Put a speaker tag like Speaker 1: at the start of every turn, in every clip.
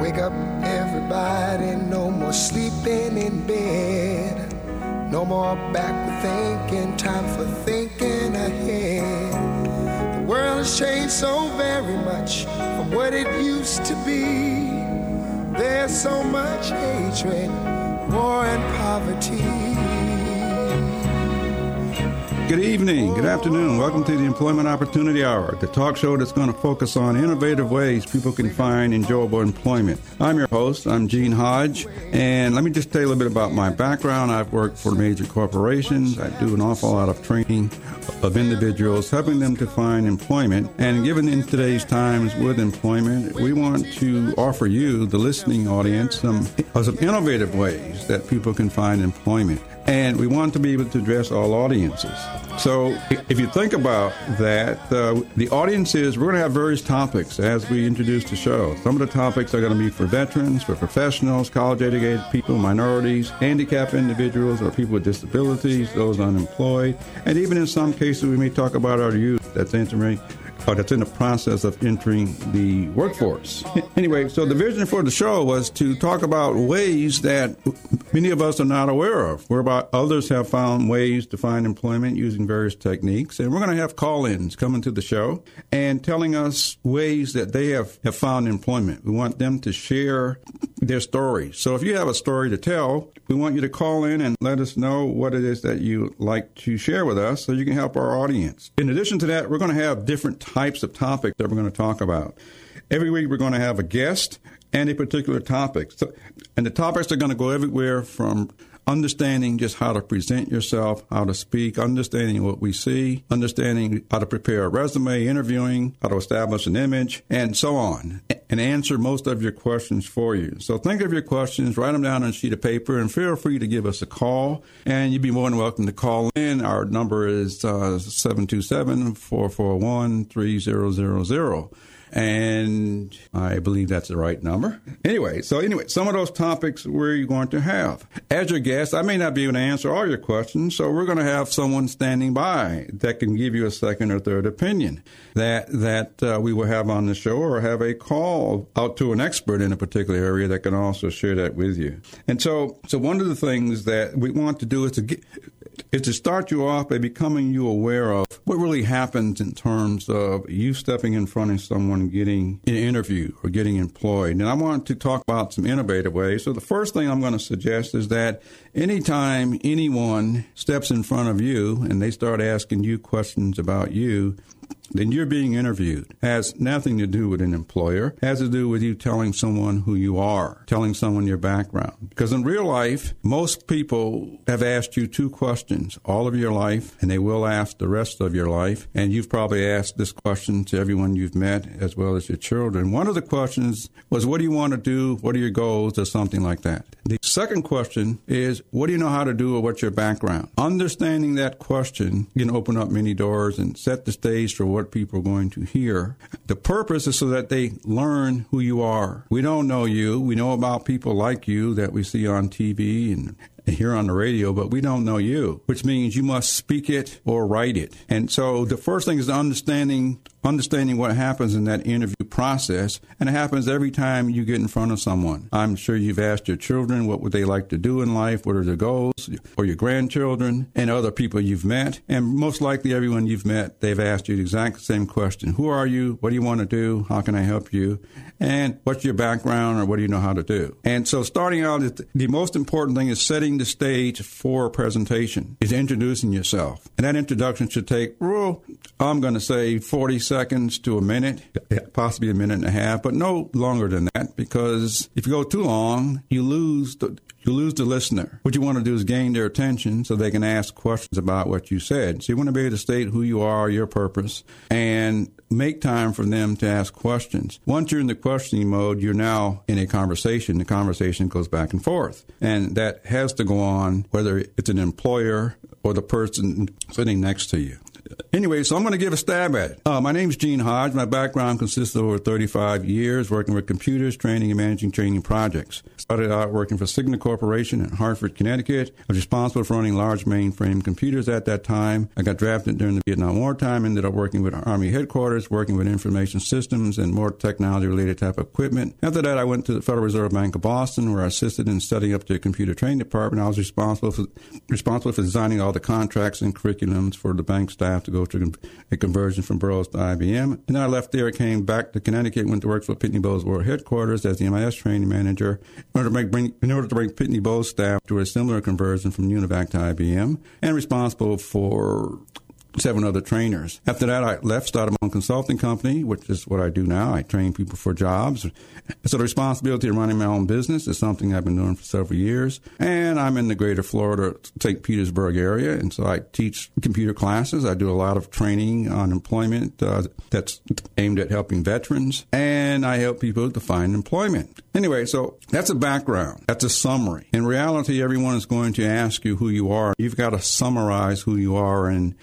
Speaker 1: Wake up, everybody, no more sleeping in bed. No more backward thinking, time for thinking ahead. The world has changed so very much from what it used to be. There's so much hatred, war, and poverty.
Speaker 2: Good evening, good afternoon. Welcome to the Employment Opportunity Hour, the talk show that's going to focus on innovative ways people can find enjoyable employment. I'm your host, I'm Gene Hodge, and let me just tell you a little bit about my background. I've worked for major corporations, I do an awful lot of training of individuals, helping them to find employment. And given in today's times with employment, we want to offer you, the listening audience, some, some innovative ways that people can find employment and we want to be able to address all audiences. So, if you think about that, uh, the audiences, we're going to have various topics as we introduce the show. Some of the topics are going to be for veterans, for professionals, college educated people, minorities, handicapped individuals, or people with disabilities, those unemployed, and even in some cases, we may talk about our youth that's entering that's in the process of entering the workforce. Anyway, so the vision for the show was to talk about ways that many of us are not aware of, whereby others have found ways to find employment using various techniques. And we're going to have call ins coming to the show and telling us ways that they have, have found employment. We want them to share their story. So if you have a story to tell, we want you to call in and let us know what it is that you like to share with us so you can help our audience. In addition to that, we're going to have different types of topics that we're going to talk about. Every week we're going to have a guest and a particular topic. So, and the topics are going to go everywhere from understanding just how to present yourself, how to speak, understanding what we see, understanding how to prepare a resume, interviewing, how to establish an image, and so on, and answer most of your questions for you. So think of your questions, write them down on a sheet of paper, and feel free to give us a call. And you'd be more than welcome to call in. Our number is uh, 727 441 3000 and I believe that's the right number. Anyway, so anyway, some of those topics we're going to have. As your guest, I may not be able to answer all your questions, so we're going to have someone standing by that can give you a second or third opinion that that uh, we will have on the show or have a call out to an expert in a particular area that can also share that with you. And so, so one of the things that we want to do is to get, is to start you off by becoming you aware of what really happens in terms of you stepping in front of someone getting an interview or getting employed. And I want to talk about some innovative ways. So the first thing I'm going to suggest is that anytime anyone steps in front of you and they start asking you questions about you, then you're being interviewed. Has nothing to do with an employer. Has to do with you telling someone who you are, telling someone your background. Because in real life, most people have asked you two questions all of your life, and they will ask the rest of your life. And you've probably asked this question to everyone you've met, as well as your children. One of the questions was, What do you want to do? What are your goals? Or something like that. The second question is, What do you know how to do, or what's your background? Understanding that question can open up many doors and set the stage for what people are going to hear. The purpose is so that they learn who you are. We don't know you. We know about people like you that we see on TV and here on the radio, but we don't know you, which means you must speak it or write it. And so the first thing is understanding understanding what happens in that interview process, and it happens every time you get in front of someone. I'm sure you've asked your children what would they like to do in life, what are their goals, or your grandchildren and other people you've met, and most likely everyone you've met, they've asked you the exact same question: Who are you? What do you want to do? How can I help you? And what's your background, or what do you know how to do? And so, starting out, the most important thing is setting the stage for a presentation, is introducing yourself, and that introduction should take, well, I'm going to say 40 seconds to a minute, possibly a minute and a half, but no longer than that because if you go too long, you lose the you lose the listener. What you want to do is gain their attention so they can ask questions about what you said. So you want to be able to state who you are, your purpose, and make time for them to ask questions. Once you're in the questioning mode, you're now in a conversation. The conversation goes back and forth. And that has to go on whether it's an employer or the person sitting next to you Anyway, so I'm going to give a stab at it. Uh, my name is Gene Hodge. My background consists of over 35 years working with computers, training, and managing training projects. Started out working for Cigna Corporation in Hartford, Connecticut. I was responsible for running large mainframe computers at that time. I got drafted during the Vietnam War time, ended up working with Army headquarters, working with information systems and more technology related type of equipment. After that, I went to the Federal Reserve Bank of Boston, where I assisted in setting up the computer training department. I was responsible for responsible for designing all the contracts and curriculums for the bank staff to go through a conversion from Burroughs to IBM. And then I left there, came back to Connecticut, went to work for Pitney Bowes World Headquarters as the MIS training manager in order to, make, bring, in order to bring Pitney Bowes staff to a similar conversion from Univac to IBM, and responsible for seven other trainers. After that, I left, started my own consulting company, which is what I do now. I train people for jobs. So the responsibility of running my own business is something I've been doing for several years. And I'm in the greater Florida, St. Petersburg area. And so I teach computer classes. I do a lot of training on employment uh, that's aimed at helping veterans. And I help people to find employment. Anyway, so that's a background. That's a summary. In reality, everyone is going to ask you who you are. You've got to summarize who you are in,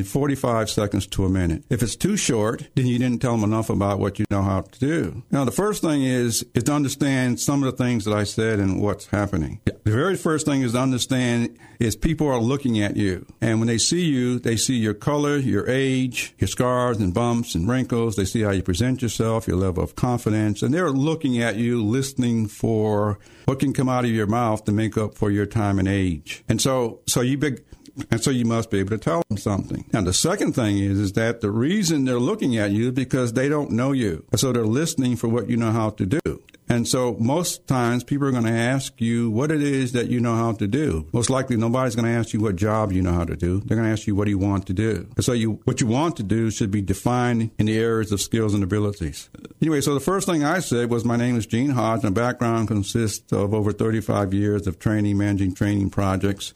Speaker 2: in 45 seconds to a minute. If it's too short, then you didn't tell them enough about what you know how to do. Now, the first thing is, is to understand some of the things that I said and what's happening. The very first thing is to understand is people are looking at you. And when they see you, they see your color, your age, your scars and bumps and wrinkles. They see how you present yourself, your level of confidence, and they're looking at you, listening for what can come out of your mouth to make up for your time and age. And so, so you big, and so you must be able to tell them something. Now, the second thing is, is that the reason they're looking at you is because they don't know you. So they're listening for what you know how to do. And so most times people are going to ask you what it is that you know how to do. Most likely nobody's going to ask you what job you know how to do. They're going to ask you what do you want to do. So you, what you want to do should be defined in the areas of skills and abilities. Anyway, so the first thing I said was my name is Gene Hodge. My background consists of over 35 years of training, managing training projects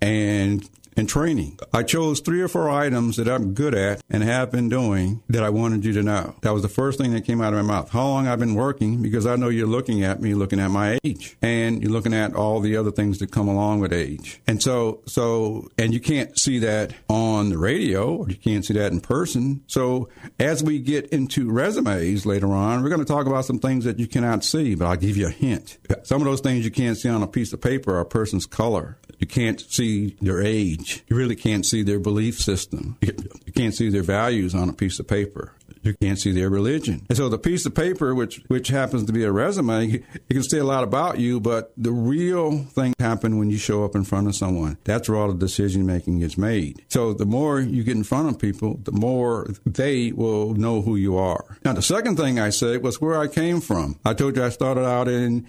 Speaker 2: and and training. I chose three or four items that I'm good at and have been doing that I wanted you to know. That was the first thing that came out of my mouth. How long I've been working because I know you're looking at me, looking at my age, and you're looking at all the other things that come along with age. And so, so, and you can't see that on the radio or you can't see that in person. So as we get into resumes later on, we're going to talk about some things that you cannot see, but I'll give you a hint. Some of those things you can't see on a piece of paper are a person's color. You can't see their age. You really can't see their belief system. You can't see their values on a piece of paper. You can't see their religion. And so the piece of paper, which which happens to be a resume, it can say a lot about you, but the real thing happens when you show up in front of someone. That's where all the decision making is made. So the more you get in front of people, the more they will know who you are. Now the second thing I said was where I came from. I told you I started out in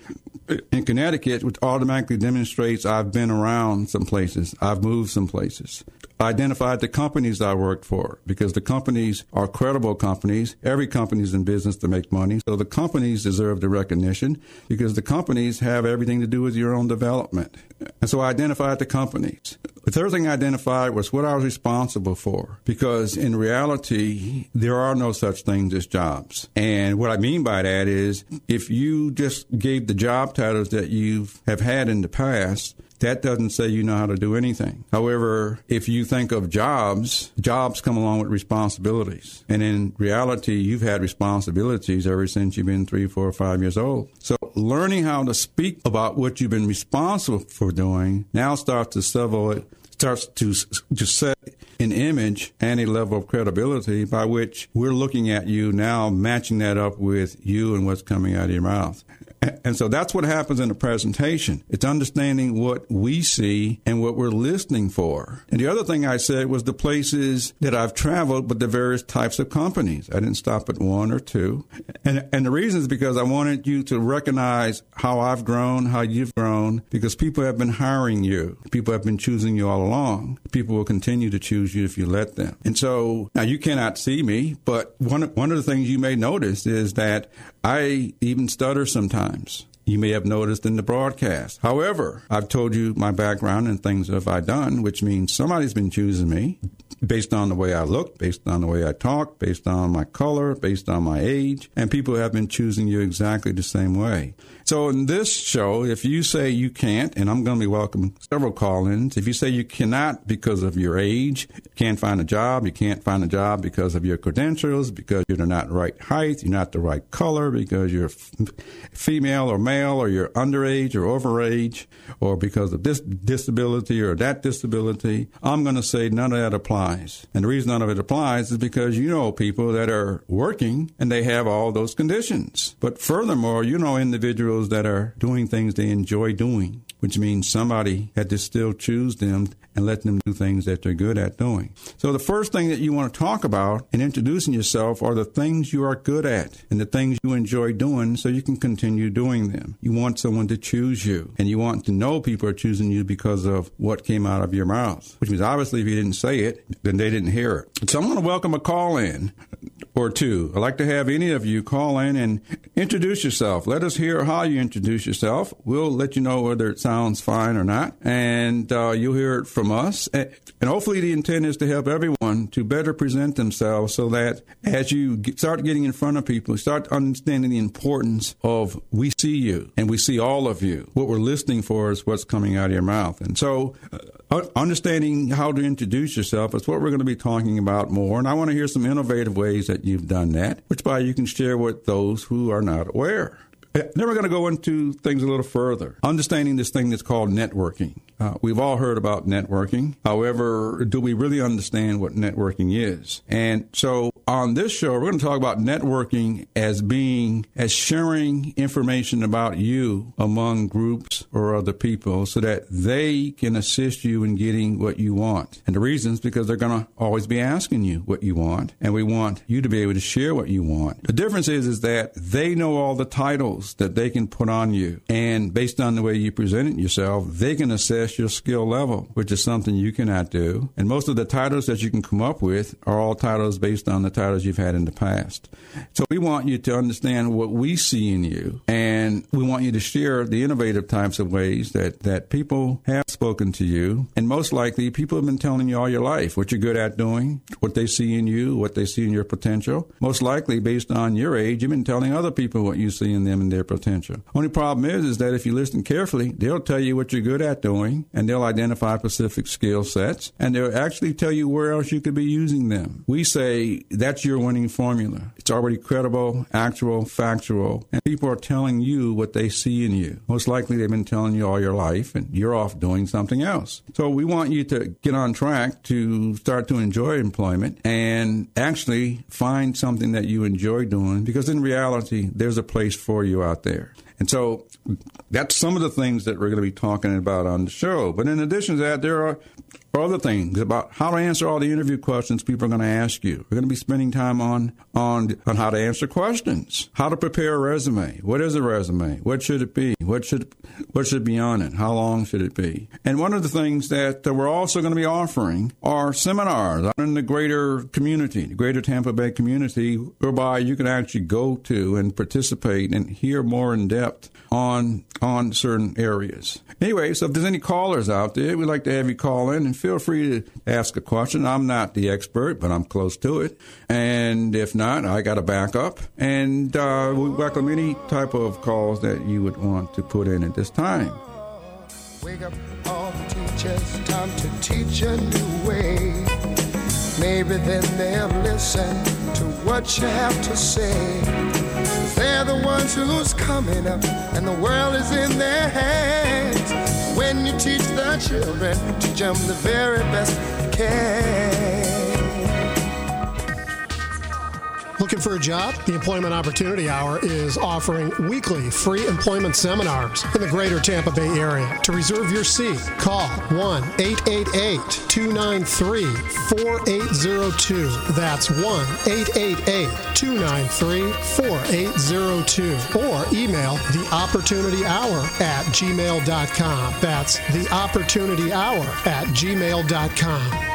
Speaker 2: in Connecticut, which automatically demonstrates I've been around some places. I've moved some places. I identified the companies I worked for because the companies are credible companies. Every company is in business to make money. So the companies deserve the recognition because the companies have everything to do with your own development. And so I identified the companies. The third thing I identified was what I was responsible for because in reality, there are no such things as jobs. And what I mean by that is if you just gave the job titles that you have had in the past, that doesn't say you know how to do anything. However, if you think of jobs, jobs come along with responsibilities. And in reality, you've had responsibilities ever since you've been three, four, five years old. So learning how to speak about what you've been responsible for doing now starts to settle it starts to to set an image and a level of credibility by which we're looking at you now, matching that up with you and what's coming out of your mouth. And so that's what happens in a presentation. It's understanding what we see and what we're listening for. And the other thing I said was the places that I've traveled, with the various types of companies. I didn't stop at one or two. And, and the reason is because I wanted you to recognize how I've grown, how you've grown, because people have been hiring you. People have been choosing you all along. People will continue to choose you if you let them. And so now you cannot see me, but one, one of the things you may notice is that I even stutter sometimes. You may have noticed in the broadcast. However, I've told you my background and things that I've done, which means somebody's been choosing me. based on the way I look, based on the way I talk, based on my color, based on my age, and people have been choosing you exactly the same way. So in this show, if you say you can't, and I'm going to be welcoming several call-ins, if you say you cannot because of your age, can't find a job, you can't find a job because of your credentials, because you're not the right height, you're not the right color, because you're female or male, or you're underage or overage, or because of this disability or that disability, I'm going to say none of that applies. And the reason none of it applies is because you know people that are working and they have all those conditions. But furthermore, you know individuals individuals that are doing things they enjoy doing, which means somebody had to still choose them and let them do things that they're good at doing. So the first thing that you want to talk about in introducing yourself are the things you are good at and the things you enjoy doing so you can continue doing them. You want someone to choose you and you want to know people are choosing you because of what came out of your mouth, which means obviously if you didn't say it, then they didn't hear it. So I'm going to welcome a call in or two. I'd like to have any of you call in and introduce yourself. Let us hear how you introduce yourself. We'll let you know whether it sounds fine or not, and uh, you'll hear it from us. And hopefully, the intent is to help everyone to better present themselves so that as you get, start getting in front of people, start understanding the importance of we see you and we see all of you. What we're listening for is what's coming out of your mouth. And so, uh, understanding how to introduce yourself is what we're going to be talking about more. And I want to hear some innovative ways that you've done that, which by you can share with those who are not aware. Then we're going to go into things a little further. Understanding this thing that's called networking. Uh, we've all heard about networking. However, do we really understand what networking is? And so on this show, we're going to talk about networking as being, as sharing information about you among groups or other people so that they can assist you in getting what you want. And the reason is because they're going to always be asking you what you want. And we want you to be able to share what you want. The difference is, is that they know all the titles that they can put on you. And based on the way you present it yourself, they can assess your skill level, which is something you cannot do. And most of the titles that you can come up with are all titles based on the titles you've had in the past. So we want you to understand what we see in you. And we want you to share the innovative types of ways that, that people have spoken to you. And most likely, people have been telling you all your life what you're good at doing, what they see in you, what they see in your potential. Most likely, based on your age, you've been telling other people what you see in them and their potential. Only problem is, is that if you listen carefully, they'll tell you what you're good at doing, and they'll identify specific skill sets, and they'll actually tell you where else you could be using them. We say that's your winning formula. It's already credible, actual, factual, and people are telling you what they see in you. Most likely, they've been telling you all your life, and you're off doing something else. So we want you to get on track to start to enjoy employment and actually find something that you enjoy doing, because in reality, there's a place for you out there. And so that's some of the things that we're going to be talking about on the show. But in addition to that, there are other things about how to answer all the interview questions people are going to ask you. We're going to be spending time on on on how to answer questions, how to prepare a resume. What is a resume? What should it be? What should what should be on it? How long should it be? And one of the things that we're also going to be offering are seminars in the greater community, the greater Tampa Bay community, whereby you can actually go to and participate and hear more in depth on on certain areas. Anyway, so if there's any callers out there, we'd like to have you call in and feel free to ask a question. I'm not the expert, but I'm close to it. And if not, I got a backup. And uh, we welcome any type of calls that you would want to put in at this time.
Speaker 1: Wake up all the teachers, time to teach a new way. Maybe then they'll listen to what you have to say. They're the ones who's coming up, and the world is in their hands. When you teach the children, teach them the very best you can.
Speaker 3: Looking for a job? The Employment Opportunity Hour is offering weekly free employment seminars in the greater Tampa Bay area. To reserve your seat, call 1 888 293 4802. That's 1 888 293 4802. Or email the Opportunity Hour at gmail.com. That's the Opportunity Hour at gmail.com.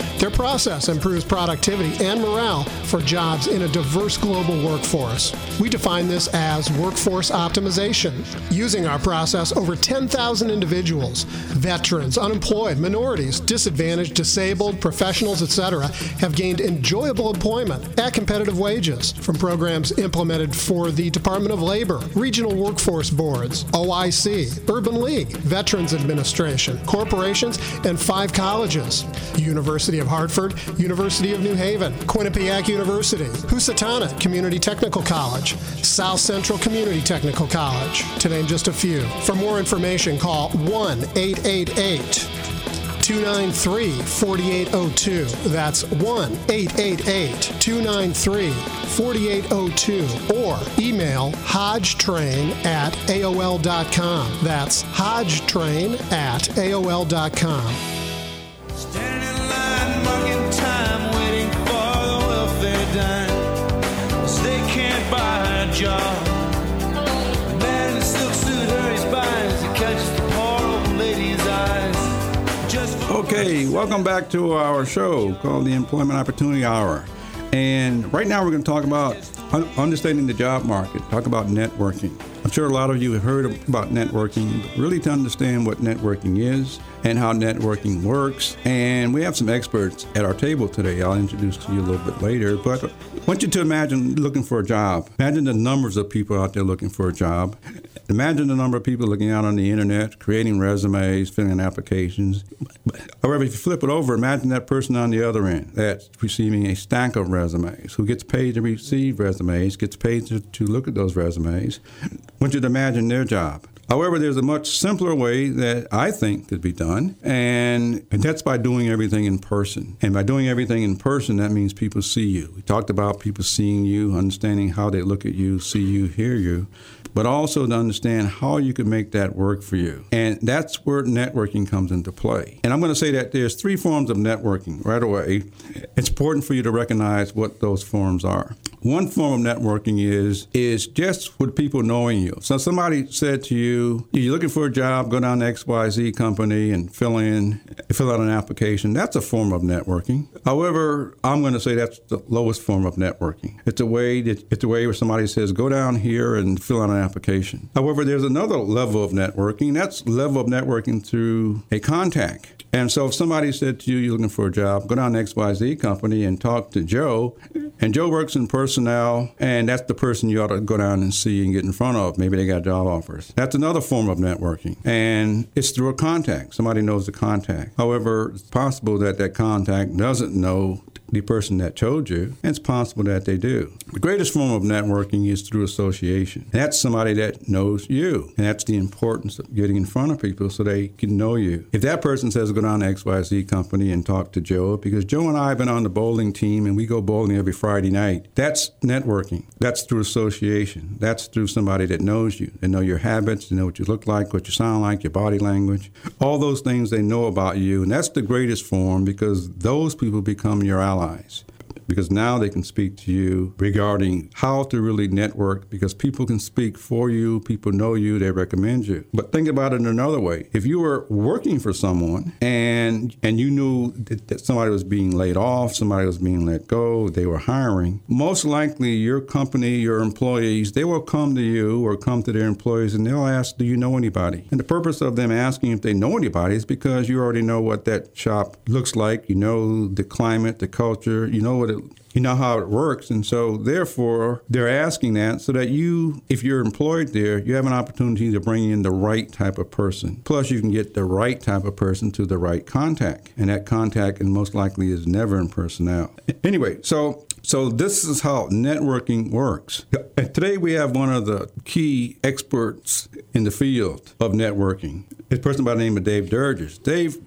Speaker 3: Their process improves productivity and morale for jobs in a diverse global workforce. We define this as workforce optimization. Using our process, over 10,000 individuals, veterans, unemployed, minorities, disadvantaged, disabled, professionals, etc., have gained enjoyable employment at competitive wages from programs implemented for the Department of Labor, regional workforce boards, OIC, Urban League, Veterans Administration, corporations, and five colleges University of Hartford, University of New Haven, Quinnipiac University, Housatonic Community Technical College, South Central Community Technical College, to name just a few. For more information, call 1 888 293 4802. That's 1 888 293 4802. Or email hodgetrain at AOL.com. That's hodgetrain at AOL.com.
Speaker 2: Okay, welcome back to our show called the Employment Opportunity Hour. And right now we're going to talk about un- understanding the job market, talk about networking. I'm sure a lot of you have heard about networking, but really to understand what networking is and how networking works. And we have some experts at our table today. I'll introduce to you a little bit later. But I want you to imagine looking for a job. Imagine the numbers of people out there looking for a job. Imagine the number of people looking out on the internet, creating resumes, filling in applications. However, if you flip it over, imagine that person on the other end that's receiving a stack of resumes, who gets paid to receive resumes, gets paid to, to look at those resumes. Want you to imagine their job. However, there's a much simpler way that I think could be done, and, and that's by doing everything in person. And by doing everything in person, that means people see you. We talked about people seeing you, understanding how they look at you, see you, hear you, but also to understand how you can make that work for you. And that's where networking comes into play. And I'm going to say that there's three forms of networking right away. It's important for you to recognize what those forms are. One form of networking is is just with people knowing you. So somebody said to you, "You're looking for a job. Go down to XYZ company and fill in, fill out an application." That's a form of networking. However, I'm going to say that's the lowest form of networking. It's a way that, it's a way where somebody says, "Go down here and fill out an application." However, there's another level of networking. That's level of networking through a contact. And so if somebody said to you, you're looking for a job, go down to XYZ company and talk to Joe. And Joe works in personnel, and that's the person you ought to go down and see and get in front of. Maybe they got job offers. That's another form of networking. And it's through a contact. Somebody knows the contact. However, it's possible that that contact doesn't know the person that told you, and it's possible that they do. The greatest form of networking is through association. That's somebody that knows you, and that's the importance of getting in front of people so they can know you. If that person says go down to XYZ company and talk to Joe, because Joe and I have been on the bowling team and we go bowling every Friday night, that's networking. That's through association. That's through somebody that knows you. They know your habits, they know what you look like, what you sound like, your body language, all those things they know about you, and that's the greatest form because those people become your allies allies because now they can speak to you regarding how to really network because people can speak for you, people know you, they recommend you. But think about it another way. If you were working for someone and and you knew that, that somebody was being laid off, somebody was being let go, they were hiring, most likely your company, your employees, they will come to you or come to their employees and they'll ask, "Do you know anybody?" And the purpose of them asking if they know anybody is because you already know what that shop looks like, you know the climate, the culture, you know what it you know how it works. And so, therefore, they're asking that so that you, if you're employed there, you have an opportunity to bring in the right type of person. Plus, you can get the right type of person to the right contact. And that contact, and most likely, is never in personnel. Anyway, so so this is how networking works. And today we have one of the key experts in the field of networking. A person by the name of Dave Durgis. Dave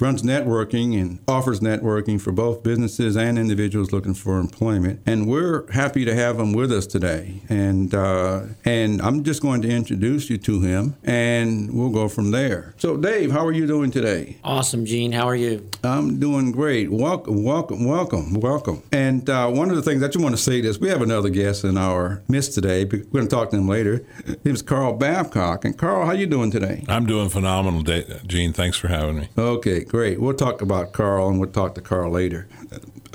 Speaker 2: runs networking and offers networking for both businesses and individuals looking for employment. And we're happy to have him with us today. And uh, and I'm just going to introduce you to him, and we'll go from there. So, Dave, how are you doing today?
Speaker 4: Awesome, Gene. How are you?
Speaker 2: I'm doing great. Welcome, welcome, welcome, welcome. And uh, one of the things I just want to say is we have another guest in our midst today. We're going to talk to him later. His name's Carl Babcock. And Carl, how are you doing today?
Speaker 5: I'm doing phenomenal, Gene. Thanks for having me.
Speaker 2: Okay, great. We'll talk about Carl, and we'll talk to Carl later.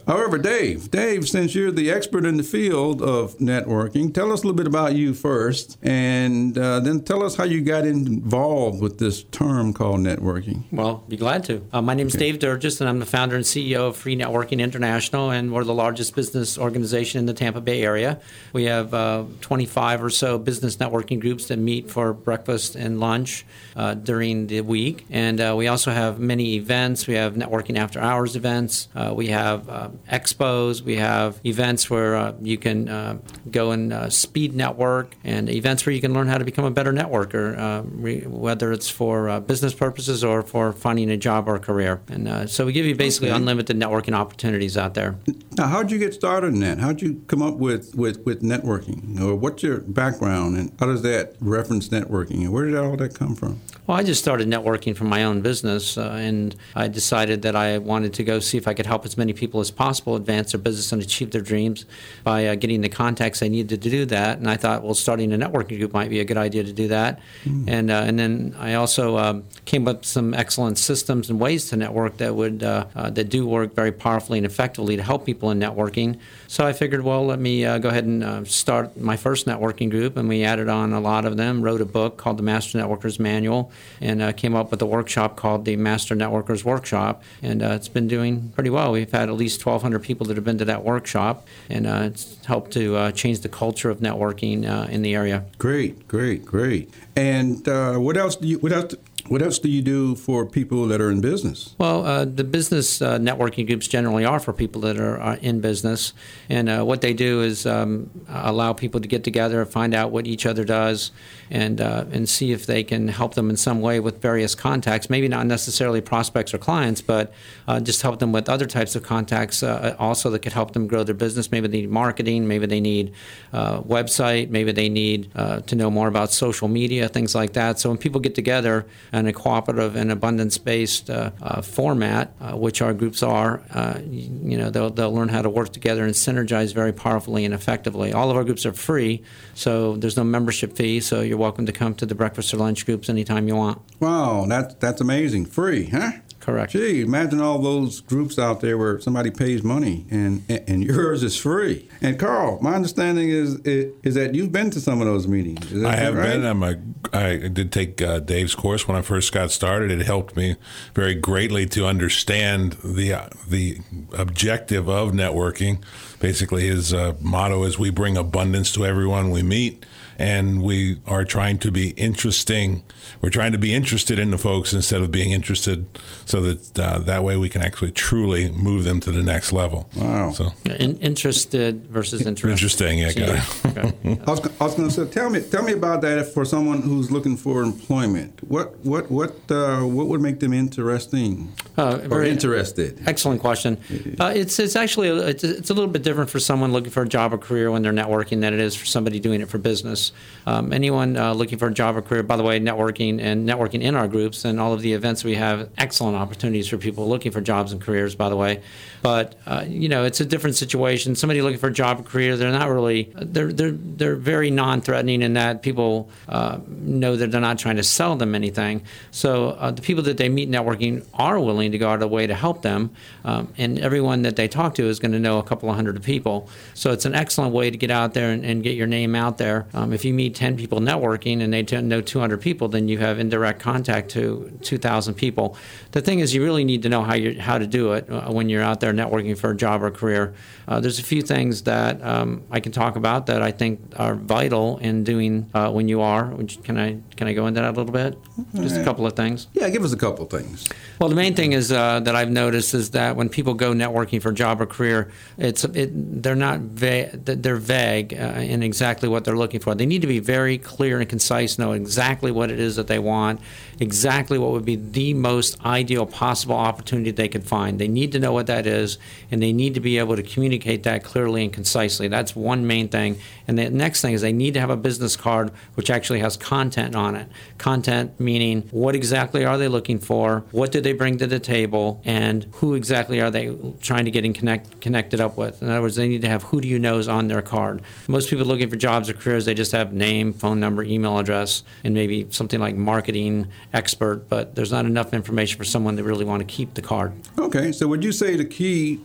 Speaker 2: However, Dave, Dave, since you're the expert in the field of networking, tell us a little bit about you first, and uh, then tell us how you got involved with this term called networking.
Speaker 4: Well, be glad to. Uh, my name is okay. Dave Durgis, and I'm the founder and CEO of Free Networking International, and we're the largest business organization in the Tampa Bay area. We have uh, 25 or so business networking groups that meet for breakfast and lunch uh, during the week, and uh, we also have many events. We have networking after hours events. Uh, we have expos. We have events where uh, you can uh, go and uh, speed network, and events where you can learn how to become a better networker, uh, re- whether it's for uh, business purposes or for finding a job or a career. And uh, so we give you basically okay. unlimited networking opportunities out there.
Speaker 2: Now, how'd you get started in that? How'd you come up with, with, with networking? Or what's your background, and how does that reference networking? And where did all that come from?
Speaker 4: Well, I just started networking for my own business, and I decided that I wanted to go see if I could help as many people as possible advance their business and achieve their dreams by uh, getting the contacts they needed to do that. And I thought, well, starting a networking group might be a good idea to do that. Mm. And uh, and then I also um, came up with some excellent systems and ways to network that would uh, uh that do work very powerfully and effectively to help people in networking. So I figured, well, let me uh, go ahead and uh, start my first networking group, and we added on a lot of them. Wrote a book called the Master Networkers Manual, and came up with a workshop called the Master Networkers Workshop, and it's been doing pretty well. We've had at least 1,200 people that have been to that workshop, and uh, it's helped to uh, change the culture of networking uh, in the area.
Speaker 2: Great, great, great. And uh, what else do you? What else? What else do you do for people that are in business?
Speaker 4: Well, uh, the business uh, networking groups generally are for people that are, are in business. And uh, what they do is um, allow people to get together, find out what each other does, and, uh, and see if they can help them in some way with various contacts. Maybe not necessarily prospects or clients, but uh, just help them with other types of contacts uh, also that could help them grow their business. Maybe they need marketing, maybe they need website, maybe they need to know more about social media, things like that. So when people get together, in a cooperative and abundance-based uh, uh, format, uh, which our groups are, uh, you know, they'll, they'll learn how to work together and synergize very powerfully and effectively. All of our groups are free, so there's no membership fee, so you're welcome to come to the breakfast or lunch groups anytime you want.
Speaker 2: Wow, that's, that's amazing. Free, huh?
Speaker 4: Correct.
Speaker 2: Gee, imagine all those groups out there where somebody pays money and and yours is free. And Carl, my understanding is is that you've been to some of those meetings.
Speaker 5: I have right? been. I'm a, I did take uh, Dave's course when I first got started. It helped me very greatly to understand the uh, the objective of networking. Basically, his uh, motto is "We bring abundance to everyone we meet." And we are trying to be interesting. We're trying to be interested in the folks instead of being interested, so that uh, that way we can actually truly move them to the next level.
Speaker 2: Wow!
Speaker 4: So in, interested versus interesting.
Speaker 5: Interesting, yeah. Got
Speaker 2: it. Okay. I was, was going to say, tell me, tell me about that for someone who's looking for employment. What, what, what, uh, what would make them interesting uh, or interested?
Speaker 4: Excellent question. Uh, it's it's actually a, it's, it's a little bit different for someone looking for a job or career when they're networking than it is for somebody doing it for business. Um, anyone uh, looking for a job or career, by the way, networking and networking in our groups and all of the events we have, excellent opportunities for people looking for jobs and careers, by the way. But uh, you know, it's a different situation. Somebody looking for a job or career, they're not really they're they're they're very non-threatening in that people uh, know that they're not trying to sell them anything. So uh, the people that they meet networking are willing to go out of the way to help them, um, and everyone that they talk to is going to know a couple of hundred people. So it's an excellent way to get out there and, and get your name out there. Um, if you meet 10 people networking and they know 200 people, then you have indirect contact to 2,000 people. The thing is, you really need to know how you how to do it uh, when you're out there networking for a job or career. Uh, there's a few things that um, I can talk about that I think are vital in doing uh, when you are. Which, Can I can I go into that a little bit? Just a couple of things.
Speaker 2: Yeah, give us a couple of things.
Speaker 4: Well, the main thing is uh, that I've noticed is that when people go networking for a job or career, it's it, they're not va- they're vague uh, in exactly what they're looking for. They need to be very clear and concise, know exactly what it is that they want, exactly what would be the most ideal possible opportunity they could find. They need to know what that is, and they need to be able to communicate that clearly and concisely. That's one main thing. And the next thing is they need to have a business card which actually has content on it. Content meaning what exactly are they looking for, what do they bring to the table, and who exactly are they trying to get in connect, connected up with. In other words, they need to have who do you knows on their card. Most people looking for jobs or careers, they just have name, phone number, email address, and maybe something like marketing expert, but there's not enough information for someone to really want to keep the card.
Speaker 2: Okay, so would you say the key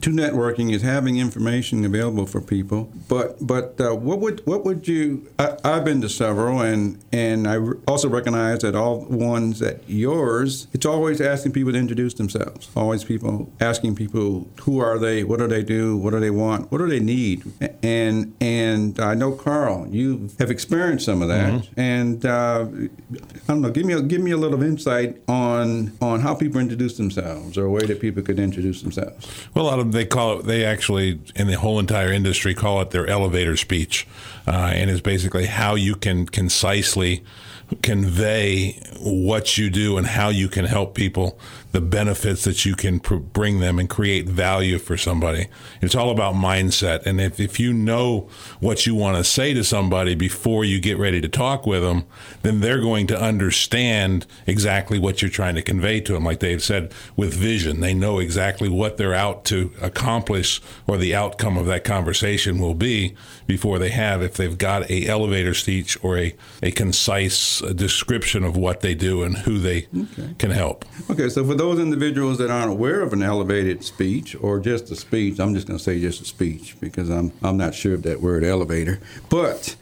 Speaker 2: to networking is having information available for people. But but uh, what would what would you? I, have been to several, and and I also recognize that all ones that yours, it's always asking people to introduce themselves. Always people asking people who are they, what do they do, what do they want, what do they need, and and I know Carl, you have experienced some of that, mm-hmm. and uh, I don't know. Give me a, give me a little insight on on how people introduce themselves, or a way that people could introduce themselves.
Speaker 5: Well, lot of them they call it. They actually in the whole entire industry call it their elevator speech, uh, and is basically how you can concisely convey what you do and how you can help people, the benefits that you can pr- bring them and create value for somebody. It's all about mindset. And if, if you know what you want to say to somebody before you get ready to talk with them, then they're going to understand exactly what you're trying to convey to them. Like they've said, with vision, they know exactly what they're out to accomplish or the outcome of that conversation will be before they have, if they've got a elevator speech or a, a concise description of what they do and who they okay. can help.
Speaker 2: Okay, so for those individuals that aren't aware of an elevated speech or just a speech, I'm just going to say just a speech because I'm I'm not sure of that word elevator, but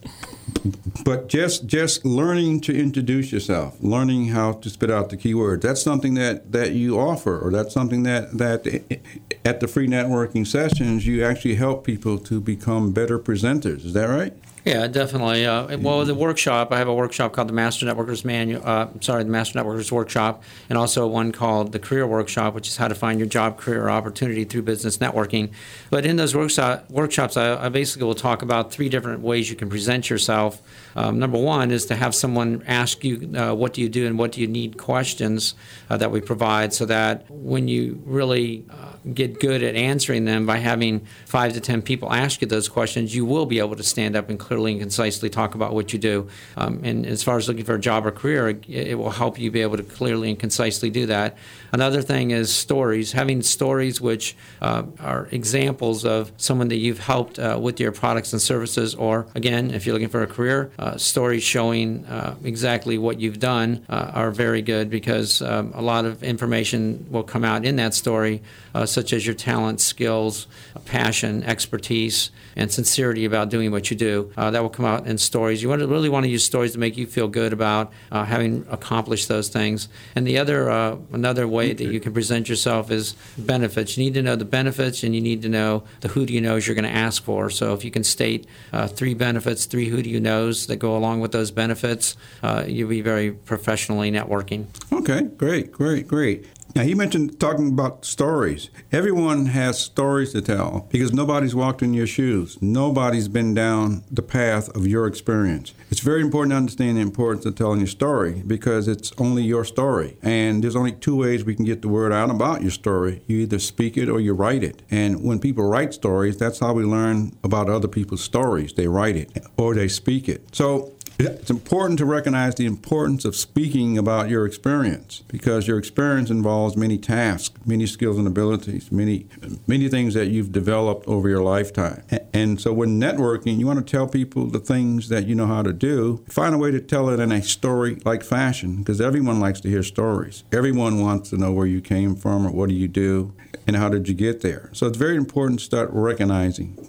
Speaker 2: but just just learning to introduce yourself, learning how to spit out the keywords. That's something that, that you offer, or that's something that that at the free networking sessions you actually help people to become better presenters. Is that right?
Speaker 4: Yeah, definitely. Uh, well, the workshop, I have a workshop called the Master Networkers Manual. Uh, sorry, the Master Networkers Workshop, and also one called the Career Workshop, which is how to find your job, career, opportunity through business networking. But in those workshop, workshops, I, I basically will talk about three different ways you can present yourself. Um, number one is to have someone ask you, uh, what do you do and what do you need questions uh, that we provide so that when you really uh, get good at answering them by having five to ten people ask you those questions, you will be able to stand up and clearly and concisely talk about what you do. Um, and as far as looking for a job or career, it, it, will help you be able to clearly and concisely do that. Another thing is stories, having stories which uh, are examples of someone that you've helped uh, with your products and services, or again, if you're looking for a career, uh, stories showing uh, exactly what you've done uh, are very good because um, a lot of information will come out in that story uh, such as your talent, skills, passion, expertise, and sincerity about doing what you do. That will come out in stories. You want to really want to use stories to make you feel good about having accomplished those things. And the other another way that you can present yourself is benefits. You need to know the benefits, and you need to know the who do you knows you're going to ask for. So if you can state uh, three benefits, three who do you knows that go along with those benefits, uh, you'll be very professionally networking.
Speaker 2: Okay, great, great, great. Now, he mentioned talking about stories. Everyone has stories to tell because nobody's walked in your shoes. Nobody's been down the path of your experience. It's very important to understand the importance of telling your story because it's only your story. And there's only two ways we can get the word out about your story you either speak it or you write it. And when people write stories, that's how we learn about other people's stories. They write it or they speak it. So it's important to recognize the importance of speaking about your experience because your experience involves many tasks, many skills and abilities, many many things that you've developed over your lifetime. And so when networking, you want to tell people the things that you know how to do. Find a way to tell it in a story-like fashion because everyone likes to hear stories. Everyone wants to know where you came from or what do you do and how did you get there. So it's very important to start recognizing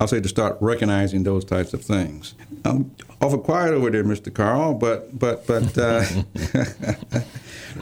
Speaker 2: I'll say to start recognizing those types of things. I'm awful quiet over there, Mr. Carl. But but but uh,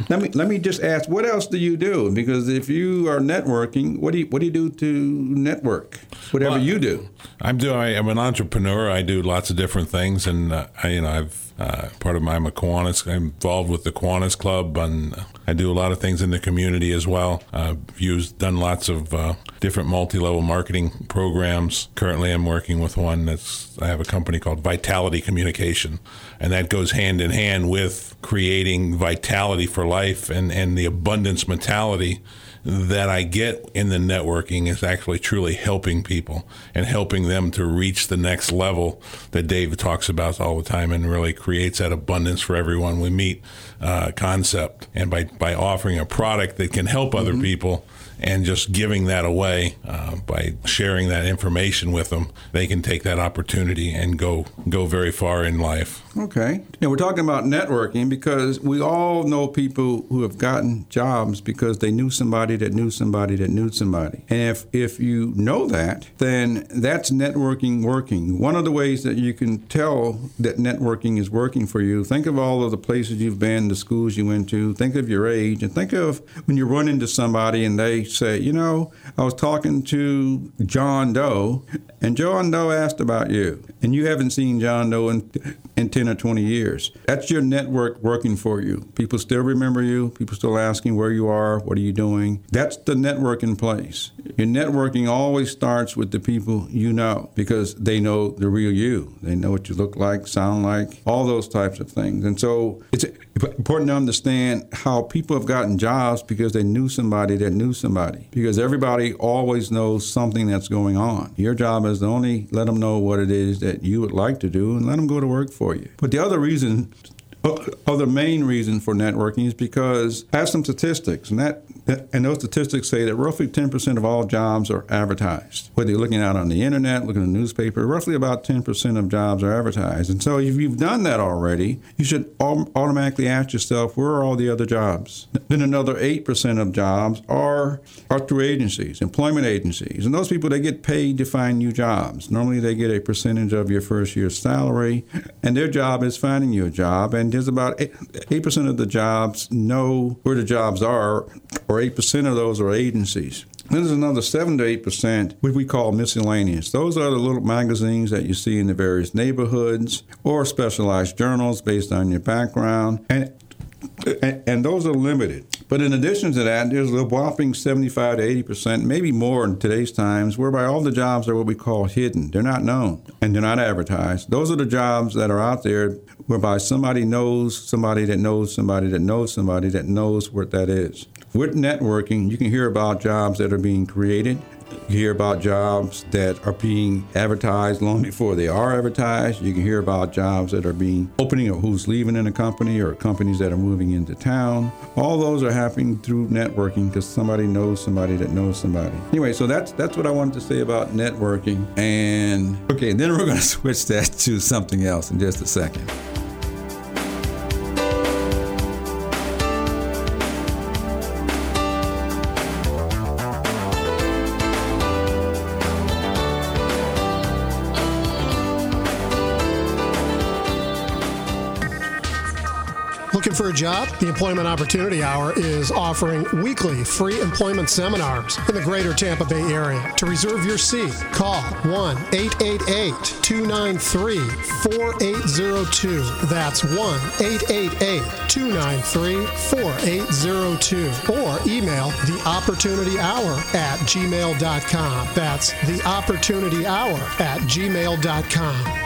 Speaker 2: let me let me just ask, what else do you do? Because if you are networking, what do you what do you do to network? Whatever
Speaker 5: Well,
Speaker 2: you do.
Speaker 5: I'm doing. I'm an entrepreneur. I do lots of different things, and uh, I, you know, I've uh, part of my I'm a. I'm involved with the Kiwanis Club, and I do a lot of things in the community as well. I've used, done lots of uh, different multi-level marketing programs. Currently, I'm working with one that's. I have a company called Vitality Communication, and that goes hand in hand with creating vitality for life and and the abundance mentality that I get in the networking is actually truly helping people and helping them to reach the next level that Dave talks about all the time and really creates that abundance for everyone we meet uh, concept. And by, by offering a product that can help other people and just giving that away uh, by sharing that information with them, they can take that opportunity and go go very far in life.
Speaker 2: Okay. And we're talking about networking because we all know people who have gotten jobs because they knew somebody that knew somebody that knew somebody. And if, if you know that, then that's networking working. One of the ways that you can tell that networking is working for you, think of all of the places you've been, the schools you went to, think of your age, and think of when you run into somebody and they say, you know, I was talking to John Doe, and John Doe asked about you, and you haven't seen John Doe in, in 10 or 20 years. That's your network working for you. People still remember you, people still asking where you are, what are you doing. That's the network in place. Your networking always starts with the people you know because they know the real you. They know what you look like, sound like, all those types of things. And so it's important to understand how people have gotten jobs because they knew somebody that knew somebody. Because everybody always knows something that's going on. Your job is to only let them know what it is that you would like to do and let them go to work for you. But the other reason other main reason for networking is because I have some statistics, and that and those statistics say that roughly 10% of all jobs are advertised. Whether you're looking out on the internet, looking in the newspaper, roughly about 10% of jobs are advertised. And so if you've done that already, you should automatically ask yourself, where are all the other jobs? Then another 8% of jobs are are through agencies, employment agencies, and those people they get paid to find new jobs. Normally they get a percentage of your first year's salary, and their job is finding you a job. And there's about eight percent of the jobs know where the jobs are, or eight percent of those are agencies. Then there's another seven to eight percent, which we call miscellaneous. Those are the little magazines that you see in the various neighborhoods, or specialized journals based on your background, and and those are limited. But in addition to that, there's a whopping 75 to 80 percent, maybe more in today's times, whereby all the jobs are what we call hidden. They're not known and they're not advertised. Those are the jobs that are out there whereby somebody knows somebody that knows somebody that knows somebody that knows what that is. With networking, you can hear about jobs that are being created you hear about jobs that are being advertised long before they are advertised. You can hear about jobs that are being opening or who's leaving in a company or companies that are moving into town. All those are happening through networking because somebody knows somebody that knows somebody. Anyway, so that's that's what I wanted to say about networking. And okay, then we're to switch that to something else in just a second.
Speaker 3: The Employment Opportunity Hour is offering weekly free employment seminars in the greater Tampa Bay area. To reserve your seat, call 1 888 293 4802. That's 1 888 293 4802. Or email the Opportunity Hour at gmail.com. That's the Opportunity Hour at gmail.com.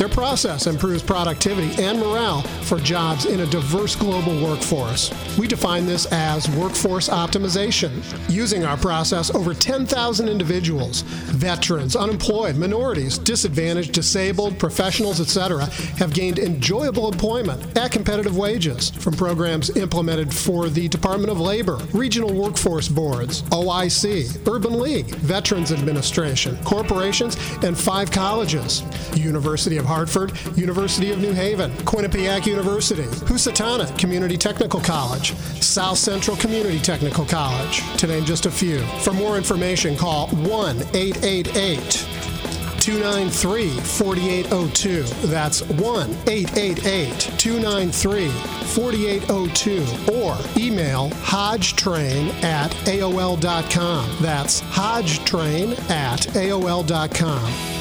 Speaker 3: Their process improves productivity and morale for jobs in a diverse global workforce. We define this as workforce optimization. Using our process, over 10,000 individuals, veterans, unemployed, minorities, disadvantaged, disabled, professionals, etc., have gained enjoyable employment at competitive wages from programs implemented for the Department of Labor, regional workforce boards, OIC, Urban League, Veterans Administration, corporations, and five colleges University of Hartford, University of New Haven, Quinnipiac University, Housatonic Community Technical College, South Central Community Technical College, to name just a few. For more information, call 1 888 293 4802. That's 1 888 293 4802. Or email hodgetrain at AOL.com. That's hodgetrain at AOL.com.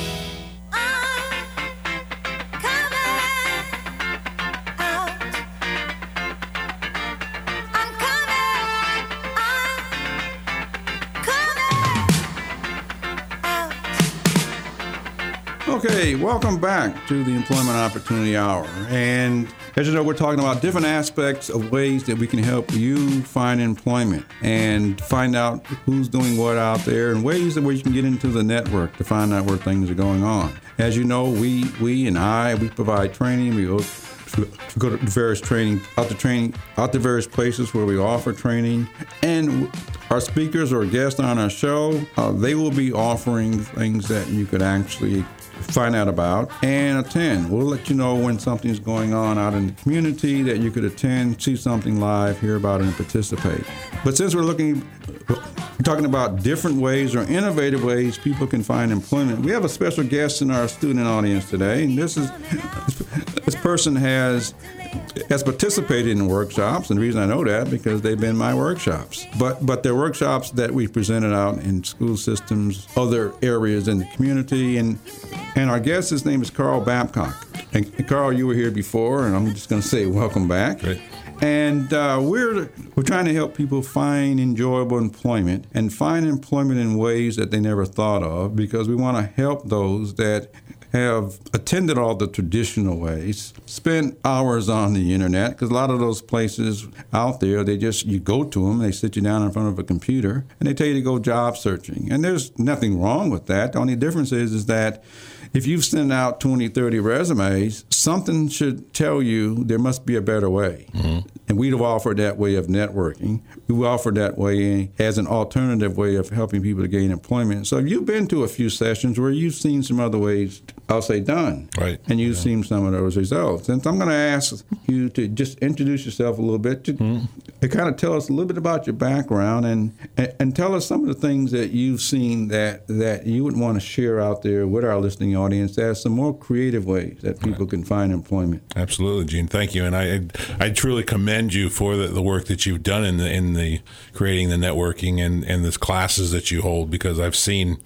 Speaker 2: Okay, welcome back to the Employment Opportunity Hour. And as you know, we're talking about different aspects of ways that we can help you find employment and find out who's doing what out there and ways that you can get into the network to find out where things are going on. As you know, we we and I we provide training. We go, to various training out the training out to various places where we offer training and our speakers or guests on our show uh, they will be offering things that you could actually find out about and attend. We'll let you know when something's going on out in the community that you could attend, see something live, hear about it, and participate. But since we're looking, talking about different ways or innovative ways people can find employment, we have a special guest in our student audience today. And this is this person has has participated in workshops, and the reason I know that because they've been my workshops. But but they're workshops that we presented out in school systems, other areas in the community, and and our guest, his name is Carl Babcock. And Carl, you were here before, and I'm just going to say welcome back.
Speaker 5: Great.
Speaker 2: And uh, we're we're trying to help people find enjoyable employment and find employment in ways that they never thought of because we want to help those that have attended all the traditional ways, spent hours on the internet, because a lot of those places out there, they just, you go to them, they sit you down in front of a computer, and they tell you to go job searching. And there's nothing wrong with that. The only difference is, is that if you've sent out 20, 30 resumes, something should tell you there must be a better way. Mm-hmm. And we've offered that way of networking. We offered that way as an alternative way of helping people to gain employment. So if you've been to a few sessions where you've seen some other ways, I'll say done.
Speaker 5: Right.
Speaker 2: And you've yeah. seen some of those results. And so I'm going to ask you to just introduce yourself a little bit, to, mm-hmm. to kind of tell us a little bit about your background and, and, and tell us some of the things that you've seen that, that you would want to share out there with our listening audience as some more creative ways that people right. can find employment.
Speaker 5: Absolutely, Gene. Thank you. And I, I truly commend you for the, the work that you've done in the, in the creating the networking and, and the classes that you hold because I've seen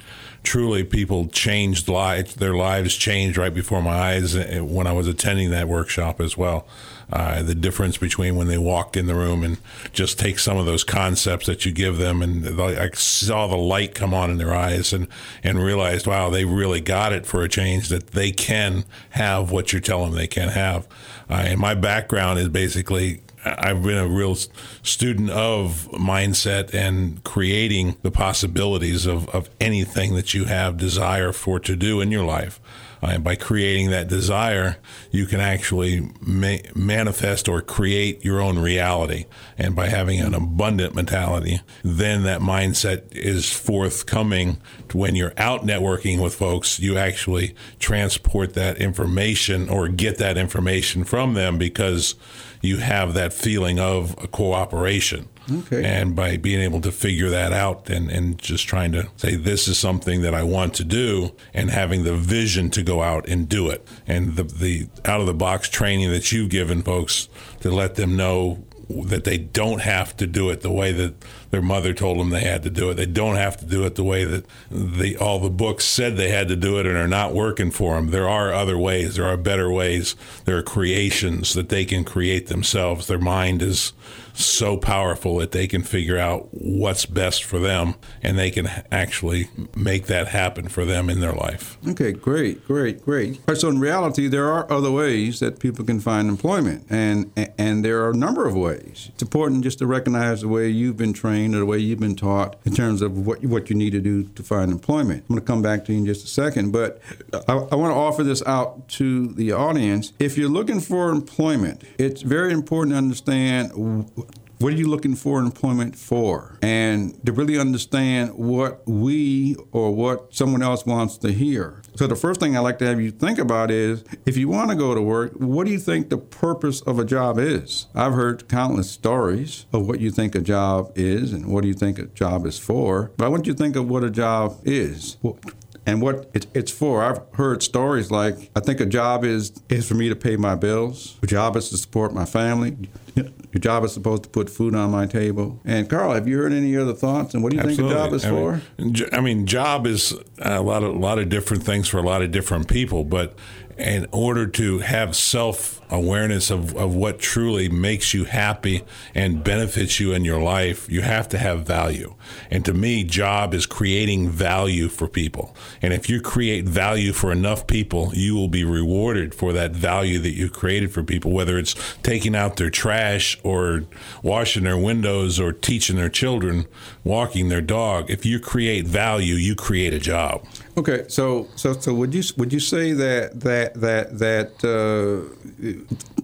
Speaker 5: truly people changed lives, their lives changed right before my eyes eh, when I was attending that workshop as well. Uh, the difference between when they walked in the room and just take some of those concepts that you give them, and I saw the light come on in their eyes, and and realized, wow, they really got it for a change that they can have what you're telling them they can have. Uh, and my background is basically I've been a real student of mindset and creating the possibilities of, of anything that you have desire for to do in your life. Uh, by creating that desire, you can actually ma- manifest or create your own reality. And by having an abundant mentality, then that mindset is forthcoming when you're out networking with folks. You actually transport that information or get that information from them because you have that feeling of cooperation. Okay. And by being able to figure that out and, and just trying to say, this is something that I want to do, and having the vision to go out and do it. And the, the out of the box training that you've given folks to let them know that they don't have to do it the way that their mother told them they had to do it. They don't have to do it the way that the all the books said they had to do it and are not working for them. There are other ways. There are better ways. There are creations that they can create themselves. Their mind is so powerful that they can figure out what's best for them and they can actually make that happen for them in their life.
Speaker 2: Okay, great, great, great. So in reality, there are other ways that people can find employment, and and there are a number of ways. It's important just to recognize the way you've been trained or the way you've been taught in terms of what what you need to do to find employment. I'm going to come back to you in just a second, but I, I want to offer this out to the audience. If you're looking for employment, it's very important to understand what are you looking for employment for? And to really understand what we or what someone else wants to hear. So, the first thing I like to have you think about is if you want to go to work, what do you think the purpose of a job is? I've heard countless stories of what you think a job is and what do you think a job is for. But I want you to think of what a job is and what it, it's for. I've heard stories like, I think a job is is for me to pay my bills. A job is to support my family. Your job is supposed to put food on my table. And Carl, have you heard any other thoughts? And what do you Absolutely. think a job is
Speaker 5: I
Speaker 2: for?
Speaker 5: Mean, I mean, job is a lot of a lot of different things for a lot of different people. But in order to have self awareness of, of what truly makes you happy and benefits you in your life, you have to have value. And to me, job is creating value for people. And if you create value for enough people, you will be rewarded for that value that you created for people, whether it's taking out their trash or washing their windows or teaching their children, walking their dog. If you create value, you create a job.
Speaker 2: Okay, so so so would you would you say that that that that uh,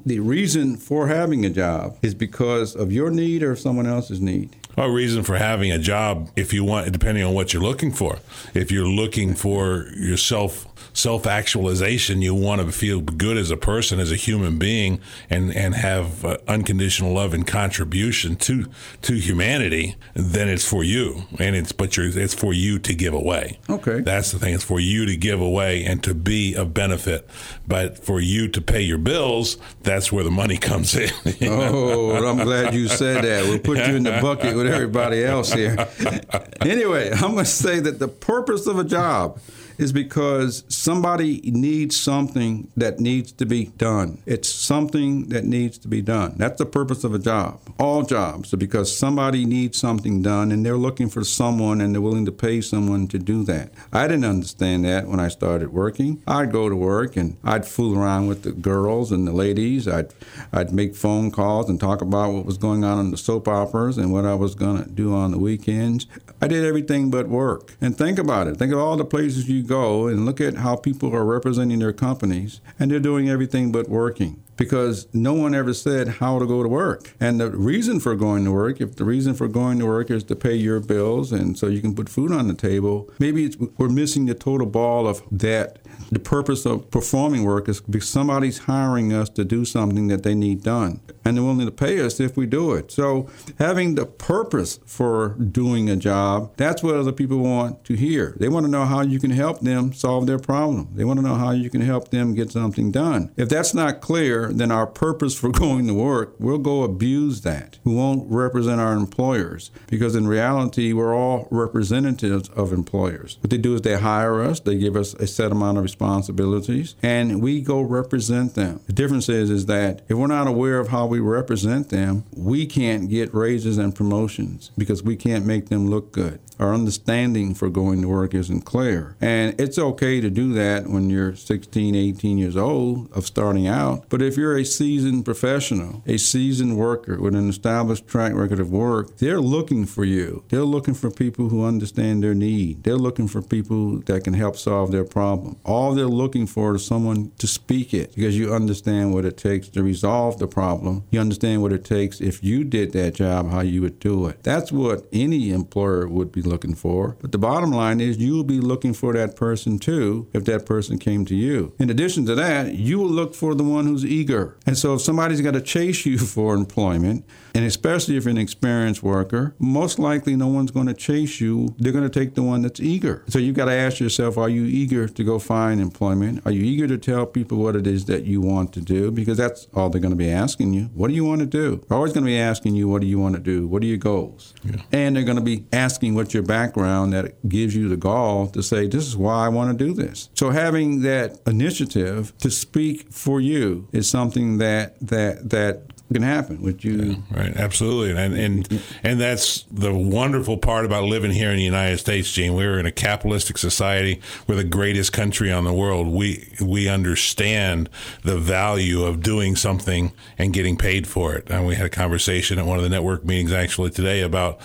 Speaker 2: the reason for having a job is because of your need or someone else's need?
Speaker 5: A reason for having a job, if you want, depending on what you're looking for. If you're looking for yourself self actualization. You want to feel good as a person, as a human being, and and have uh, unconditional love and contribution to to humanity. Then it's for you, and it's but you're, it's for you to give away.
Speaker 2: Okay,
Speaker 5: that's the thing. It's for you to give away and to be of benefit. But for you to pay your bills, that's where the money comes in.
Speaker 2: oh, I'm glad you said that. We'll put you in the bucket with everybody else here. anyway, I'm going to say that the purpose of a job is because somebody needs something that needs to be done. It's something that needs to be done. That's the purpose of a job. All jobs are because somebody needs something done and they're looking for someone and they're willing to pay someone to do that. I didn't understand that when I started working. I'd go to work and I'd fool around with the girls and the ladies. I'd I'd make phone calls and talk about what was going on in the soap operas and what I was going to do on the weekends. I did everything but work. And think about it. Think of all the places you go and look at how people are representing their companies, and they're doing everything but working because no one ever said how to go to work. And the reason for going to work, if the reason for going to work is to pay your bills and so you can put food on the table, maybe we're missing the total ball of that. The purpose of performing work is because somebody's hiring us to do something that they need done, and they're willing to pay us if we do it. So having the purpose for doing a job, that's what other people want to hear. They want to know how you can help them solve their problem. They want to know how you can help them get something done. If that's not clear, then our purpose for going to work, we'll go abuse that. We won't represent our employers because in reality, we're all representatives of employers. What they do is they hire us, they give us a set amount of responsibilities, and we go represent them. The difference is, is that if we're not aware of how we represent them, we can't get raises and promotions because we can't make them look good our understanding for going to work isn't clear. And it's okay to do that when you're 16, 18 years old of starting out. But if you're a seasoned professional, a seasoned worker with an established track record of work, they're looking for you. They're looking for people who understand their need. They're looking for people that can help solve their problem. All they're looking for is someone to speak it because you understand what it takes to resolve the problem. You understand what it takes if you did that job, how you would do it. That's what any employer would be looking for. But the bottom line is you'll be looking for that person too if that person came to you. In addition to that, you will look for the one who's eager. And so if somebody's got to chase you for employment, and especially if you're an experienced worker, most likely no one's going to chase you. They're going to take the one that's eager. So you've got to ask yourself, are you eager to go find employment? Are you eager to tell people what it is that you want to do? Because that's all they're going to be asking you. What do you want to do? They're always going to be asking you, what do you want to do? What are your goals? Yeah. And they're going to be asking what your background that gives you the gall to say, this is why I want to do this. So having that initiative to speak for you is something that that that can happen. with you?
Speaker 5: Right, absolutely, and and and that's the wonderful part about living here in the United States, Gene. We're in a capitalistic society. We're the greatest country on the world. We we understand the value of doing something and getting paid for it. And we had a conversation at one of the network meetings actually today about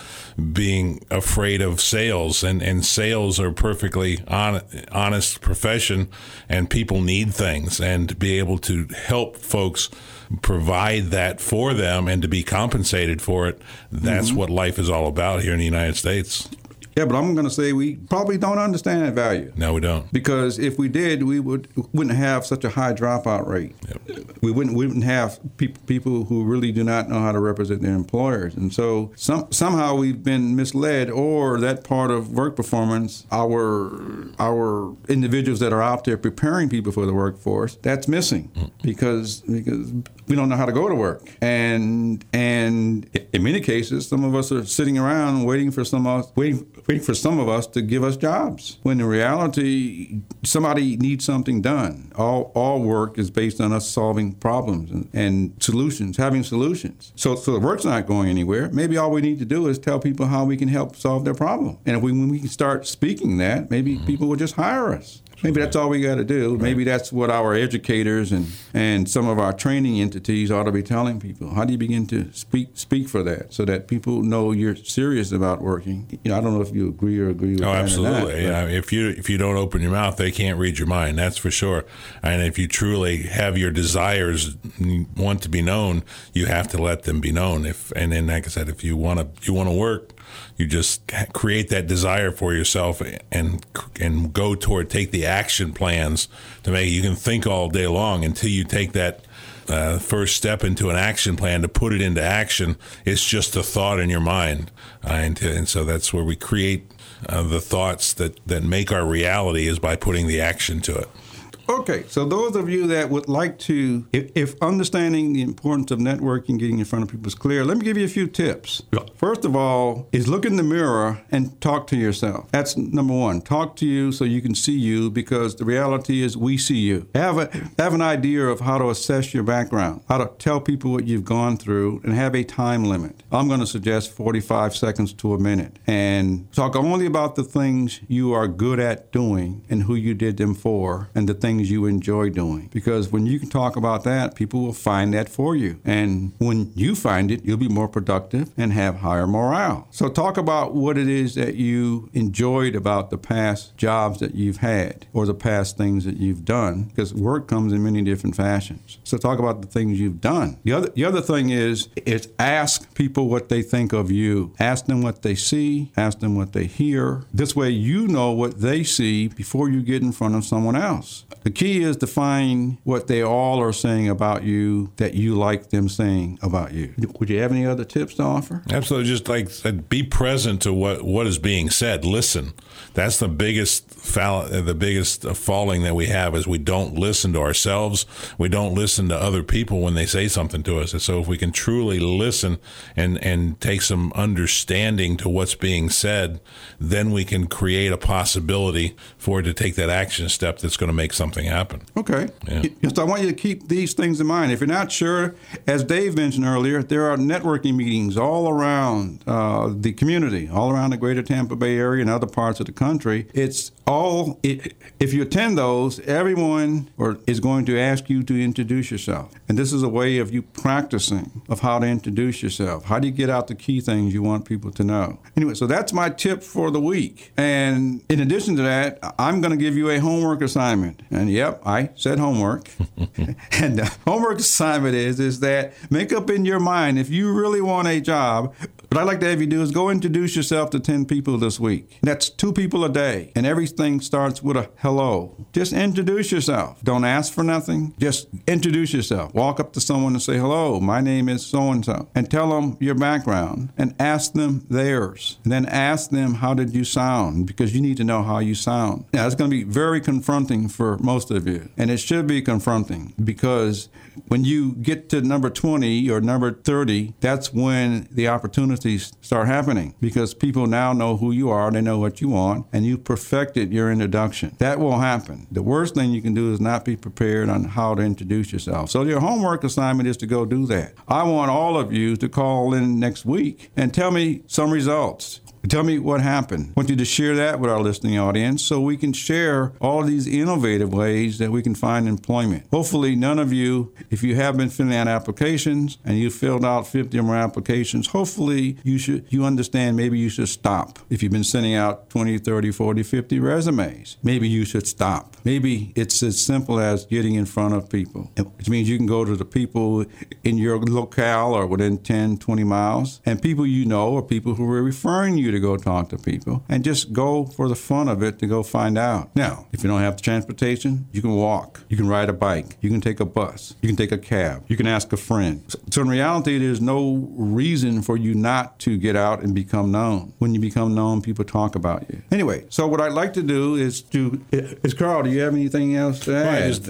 Speaker 5: being afraid of sales, and and sales are perfectly on, honest profession, and people need things, and to be able to help folks provide that for them and to be compensated for it. That's
Speaker 2: Mm-hmm.
Speaker 5: what life is all about here in the United States.
Speaker 2: Yeah, but I'm going to say we probably don't understand that value.
Speaker 5: No, we don't.
Speaker 2: Because if we did, we would wouldn't have such a high dropout rate. We wouldn't we wouldn't have people people who really do not know how to represent their employers, and so some somehow we've been misled, or that part of work performance, our our individuals that are out there preparing people for the workforce, that's missing mm. because because we don't know how to go to work, and and in many cases, some of us are sitting around waiting for some of us waiting waiting for some of us to give us jobs. When in reality, somebody needs something done. All all work is based on us solving problems and, and solutions, having solutions. So so the work's not going anywhere. Maybe all we need to do is tell people how we can help solve their problem. And if we when we can start speaking that, maybe mm-hmm. people will just hire us. Maybe that's all we got to do. Maybe that's what our educators and, and some of our training entities ought to be telling people. How do you begin to speak speak for that so that people know you're serious about working? You know, I don't know if you agree or agree with
Speaker 5: Oh,
Speaker 2: that not,
Speaker 5: absolutely.
Speaker 2: but-
Speaker 5: Yeah, if you if you don't open your mouth, they can't read your mind. That's for sure. And if you truly have your desires want to be known, you have to let them be known. If and then, like I said, if you want to you want to work, you just create that desire for yourself and and go toward take the action plans to make. You can think all day long until you take that. Uh, first step into an action plan to put it into action it's just a thought in your mind uh, and, and so that's where we create uh, the thoughts that, that make our reality is by putting the action to it.
Speaker 2: Okay, so those of you that would like to, if, if understanding the importance of networking, getting in front of people is clear, let me give you a few tips. First of all, is look in the mirror and talk to yourself. That's number one. Talk to you so you can see you because the reality is we see you. Have a have an idea of how to assess your background, how to tell people what you've gone through, and have a time limit. I'm going to suggest 45 seconds to a minute, and talk only about the things you are good at doing and who you did them for, and the things you enjoy doing. Because when you can talk about that, people will find that for you. And when you find it, you'll be more productive and have higher morale. So talk about what it is that you enjoyed about the past jobs that you've had or the past things that you've done. Because work comes in many different fashions. So talk about the things you've done. The other the other thing is is ask people what they think of you. Ask them what they see, ask them what they hear. This way you know what they see before you get in front of someone else. The key is to find what they all are saying about you that you like them saying about you. Would you have any other tips to offer?
Speaker 5: Absolutely, just like be present to what, what is being said. Listen. That's the biggest foul, the biggest falling that we have is we don't listen to ourselves. We don't listen to other people when they say something to us. And so, if we can truly listen and and take some understanding to what's being said, then we can create a possibility for it to take that action step that's going to make something happen.
Speaker 2: Okay.
Speaker 5: Yeah.
Speaker 2: So I want you to keep these things in mind. If you're not sure, as Dave mentioned earlier, there are networking meetings all around uh, the community, all around the greater Tampa Bay area and other parts of the country. It's all, if you attend those, everyone or, is going to ask you to introduce yourself. And this is a way of you practicing of how to introduce yourself. How do you get out the key things you want people to know? Anyway, so that's my tip for the week. And in addition to that, I'm going to give you a homework assignment. And yep, I said homework. and the homework assignment is is that make up in your mind if you really want a job. What I'd like to have you do is go introduce yourself to 10 people this week. That's two people a day. And everything starts with a hello. Just introduce yourself. Don't ask for nothing. Just introduce yourself. Walk up to someone and say, hello, my name is so and so. And tell them your background and ask them theirs. And then ask them, how did you sound? Because you need to know how you sound. Now, it's going to be very confronting for most of you. And it should be confronting because when you get to number 20 or number 30, that's when the opportunities start happening because people now know who you are, they know what you want, and you perfected your introduction. That will happen. The worst thing you can do is not be prepared on how to introduce yourself. So your homework assignment is to go do that. I want all of you to call in next week and tell me some results. Tell me what happened. I want you to share that with our listening audience so we can share all these innovative ways that we can find employment. Hopefully, none of you, if you have been filling out applications and you filled out 50 or more applications, hopefully you should you understand maybe you should stop. If you've been sending out 20, 30, 40, 50 resumes, maybe you should stop. Maybe it's as simple as getting in front of people, which means you can go to the people in your locale or within 10, 20 miles, and people you know or people who are referring you to go talk to people and just go for the fun of it to go find out. Now, if you don't have the transportation, you can walk, you can ride a bike, you can take a bus, you can take a cab, you can ask a friend. So, in reality, there's no reason for you not to get out and become known. When you become known, people talk about you. Anyway, so what I'd like to do is to is Carl. Do you have anything else to add?
Speaker 5: Just,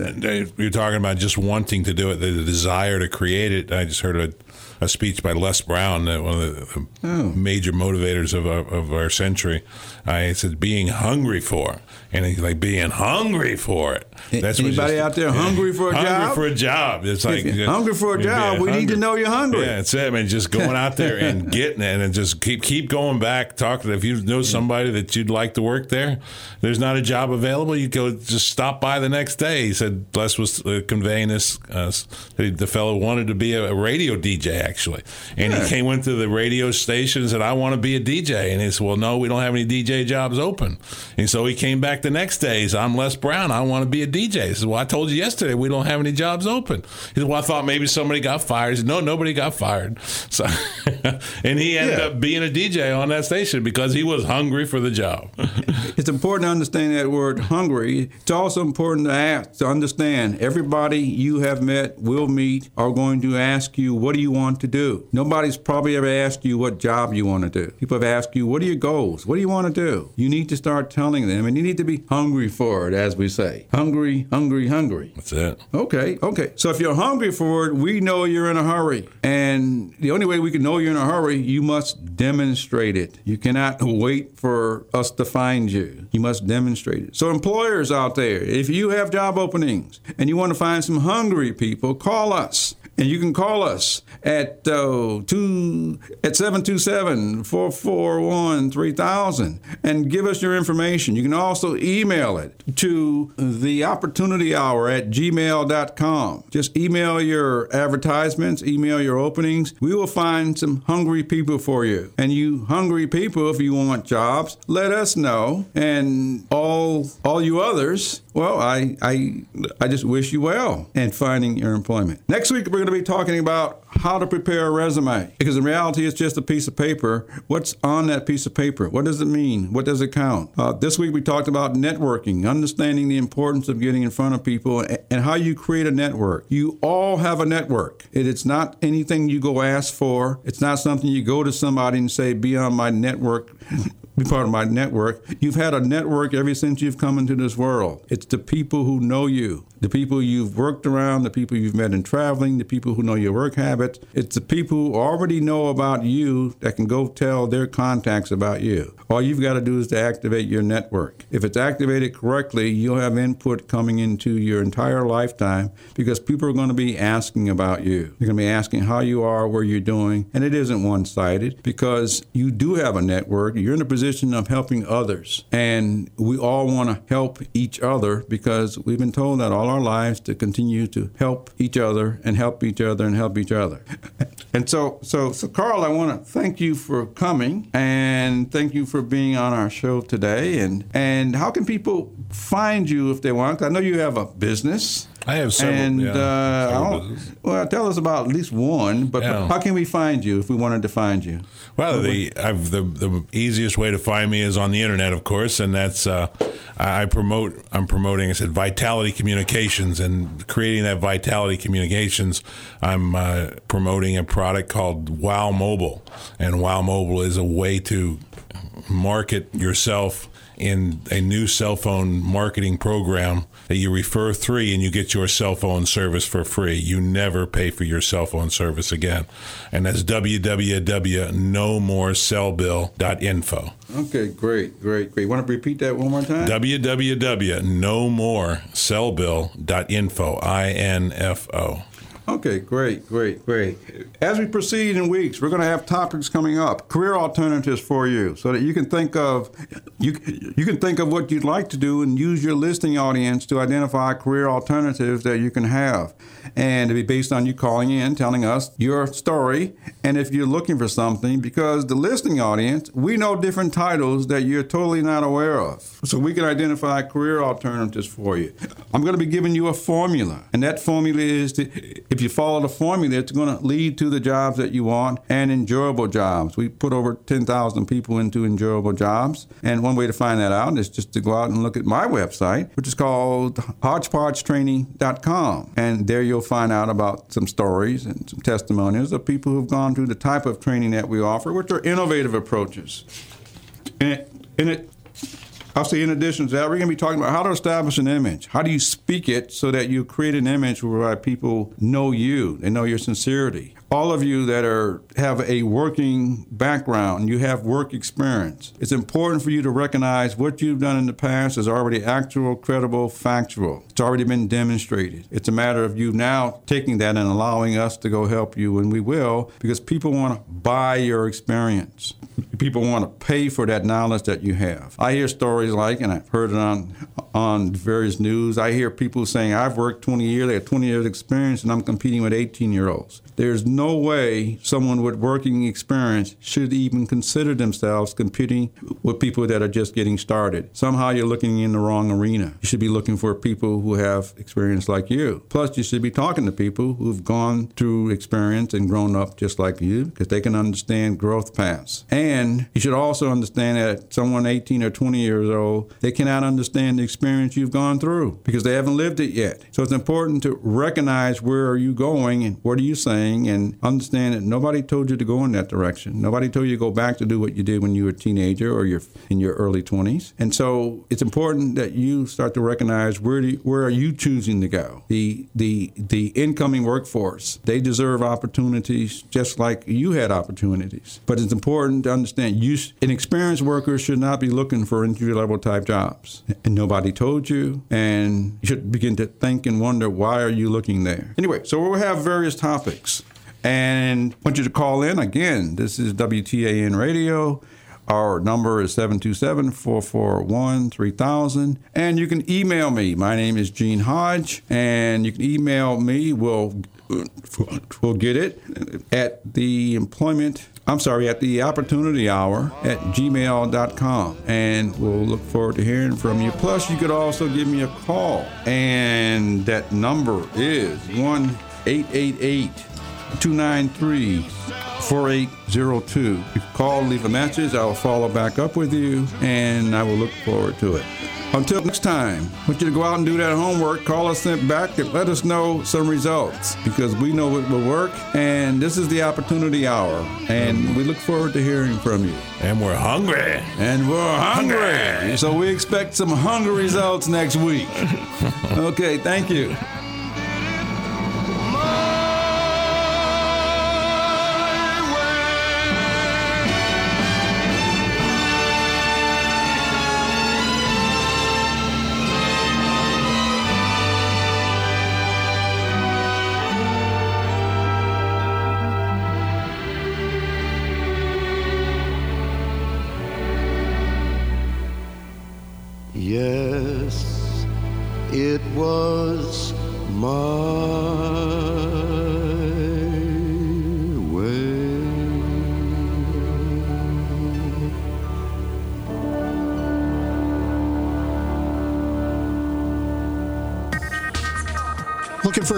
Speaker 5: you're talking about just wanting to do it, the desire to create it. I just heard a a speech by Les Brown, uh, one of the oh. major motivators of our, of our century. I said being hungry for, and he's like being hungry for it.
Speaker 2: That's anybody out there hungry for a
Speaker 5: hungry
Speaker 2: job?
Speaker 5: Hungry for a job. It's like
Speaker 2: hungry for a job. We hungry. need to know you're hungry.
Speaker 5: Yeah, it's it. I mean, just going out there and getting it, and just keep keep going back. Talking. If you know somebody that you'd like to work there, there's not a job available. You go just stop by the next day. He said Bless was uh, conveying this. Uh, the fellow wanted to be a, a radio DJ actually, and yeah. he came went to the radio station and said, "I want to be a DJ." And he said, "Well, no, we don't have any DJ jobs open." And so he came back the next day. He said, "I'm Les Brown. I want to be a DJ." He said, "Well, I told you yesterday we don't have any jobs open." He said, "Well, I thought maybe somebody got fired." He said, "No, nobody got fired." So, and he ended yeah. up being a DJ on that station because he was hungry for the job.
Speaker 2: it's important to understand that word "hungry." It's also important to ask to understand everybody you have met, will meet, are going to ask you, "What do you want to do?" Nobody's probably ever asked you what job you want to do. People have asked you, "What are your goals? What do you want to do?" You need to start telling them, and you need to be hungry for it, as we say. Hungry, hungry, hungry.
Speaker 5: That's it.
Speaker 2: Okay, okay. So if you're hungry for it, we know you're in a hurry. And the only way we can know you're in a hurry, you must demonstrate it. You cannot wait for us to find you. You must demonstrate it. So employers out there, if you have job openings and you want to find some hungry people, call us. And you can call us at uh, two at 727-441-3000 and give us your information. You can also email it to the opportunity hour at gmail.com. Just email your advertisements, email your openings. We will find some hungry people for you. And you hungry people, if you want jobs, let us know. And all all you others, well, I I I just wish you well in finding your employment. Next week we're going to be talking about how to prepare a resume because in reality it's just a piece of paper. What's on that piece of paper? What does it mean? What does it count? Uh, this week we talked about networking, understanding the importance of getting in front of people and how you create a network. You all have a network. It's not anything you go ask for. It's not something you go to somebody and say, "Be on my network." be part of my network. You've had a network ever since you've come into this world. It's the people who know you, the people you've worked around, the people you've met in traveling, the people who know your work habits. It's the people who already know about you that can go tell their contacts about you. All you've got to do is to activate your network. If it's activated correctly, you'll have input coming into your entire lifetime because people are going to be asking about you. They're going to be asking how you are, where you're doing, and it isn't one sided because you do have a network. You're in a position of helping others, and we all want to help each other because we've been told that all our lives to continue to help each other and help each other and help each other. And so, so, so, Carl, I want to thank you for coming and thank you for being on our show today. And and how can people find you if they want? I know you have a business.
Speaker 5: I have several.
Speaker 2: And
Speaker 5: yeah,
Speaker 2: uh, several well, tell us about at least one. But, yeah. how can we find you if we wanted to find you?
Speaker 5: Well, the I've, the the easiest way to find me is on the internet, of course, and that's uh, I promote. I'm promoting. I said Vitality Communications and creating that Vitality Communications. I'm uh, promoting a product called Wow Mobile, and Wow Mobile is a way to market yourself in a new cell phone marketing program that you refer three and you get your cell phone service for free. You never pay for your cell phone service again. And that's www.nomorcellbill.info.
Speaker 2: Okay, great, great, great. Want to repeat that one more time?
Speaker 5: www.nomorcellbill.info. I N F O.
Speaker 2: Okay, great, great, great. As we proceed in weeks, we're going to have topics coming up, career alternatives for you, so that you can think of you you can think of what you'd like to do and use your listening audience to identify career alternatives that you can have, and to be based on you calling in, telling us your story, and if you're looking for something, because the listening audience, we know different titles that you're totally not aware of, so we can identify career alternatives for you. I'm going to be giving you a formula, and that formula is to if you follow the formula, it's going to lead to the jobs that you want and enjoyable jobs. We put over 10,000 people into enjoyable jobs. And one way to find that out is just to go out and look at my website, which is called hodgepodgetraining.com. And there you'll find out about some stories and some testimonials of people who've gone through the type of training that we offer, which are innovative approaches. And it, and it I'll say, in addition to that, we're going to be talking about how to establish an image. How do you speak it so that you create an image whereby people know you, they know your sincerity. All of you that are have a working background, you have work experience. It's important for you to recognize what you've done in the past is already actual, credible, factual. It's already been demonstrated. It's a matter of you now taking that and allowing us to go help you, and we will, because people want to buy your experience. People want to pay for that knowledge that you have. I hear stories like, and I've heard it on on various news. I hear people saying, "I've worked 20 years, I have 20 years experience, and I'm competing with 18 year olds." There's no way someone with working experience should even consider themselves competing with people that are just getting started. Somehow you're looking in the wrong arena. You should be looking for people who have experience like you. Plus, you should be talking to people who've gone through experience and grown up just like you because they can understand growth paths. And you should also understand that someone 18 or 20 years old, they cannot understand the experience you've gone through because they haven't lived it yet. So it's important to recognize where are you going and what are you saying and understand that nobody told you to go in that direction. Nobody told you to go back to do what you did when you were a teenager or you're in your early 20s. And so it's important that you start to recognize where you, where are you choosing to go. The the the incoming workforce, they deserve opportunities just like you had opportunities. But it's important to understand you an experienced worker should not be looking for entry level type jobs. And nobody told you and you should begin to think and wonder why are you looking there. Anyway, so we'll have various topics. And I want you to call in again. This is WTAN Radio. Our number is 727 441 3000. And you can email me. My name is Gene Hodge. And you can email me. We'll, we'll get it at the employment. I'm sorry, at the opportunity hour at gmail.com. And we'll look forward to hearing from you. Plus, you could also give me a call. And that number is 1 888 293 4802. If You call, leave a message. I'll follow back up with you, and I will look forward to it. Until next time, I want you to go out and do that homework. Call us back and let us know some results because we know it will work. And this is the opportunity hour, and we look forward to hearing from you.
Speaker 5: And we're hungry.
Speaker 2: And we're hungry.
Speaker 5: Hungry.
Speaker 2: So we expect some hungry results next week. okay, thank you.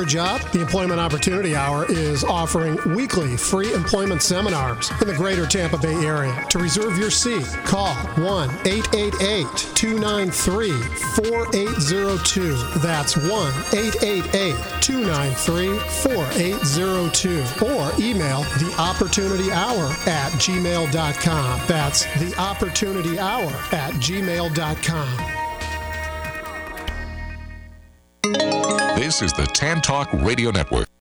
Speaker 3: Job? The Employment Opportunity Hour is offering weekly free employment seminars in the greater Tampa Bay area. To reserve your seat, call 1 888 293 4802. That's 1 888 293 4802. Or email the Opportunity Hour at gmail.com. That's the Opportunity Hour at gmail.com.
Speaker 6: This is the Tan Talk Radio Network,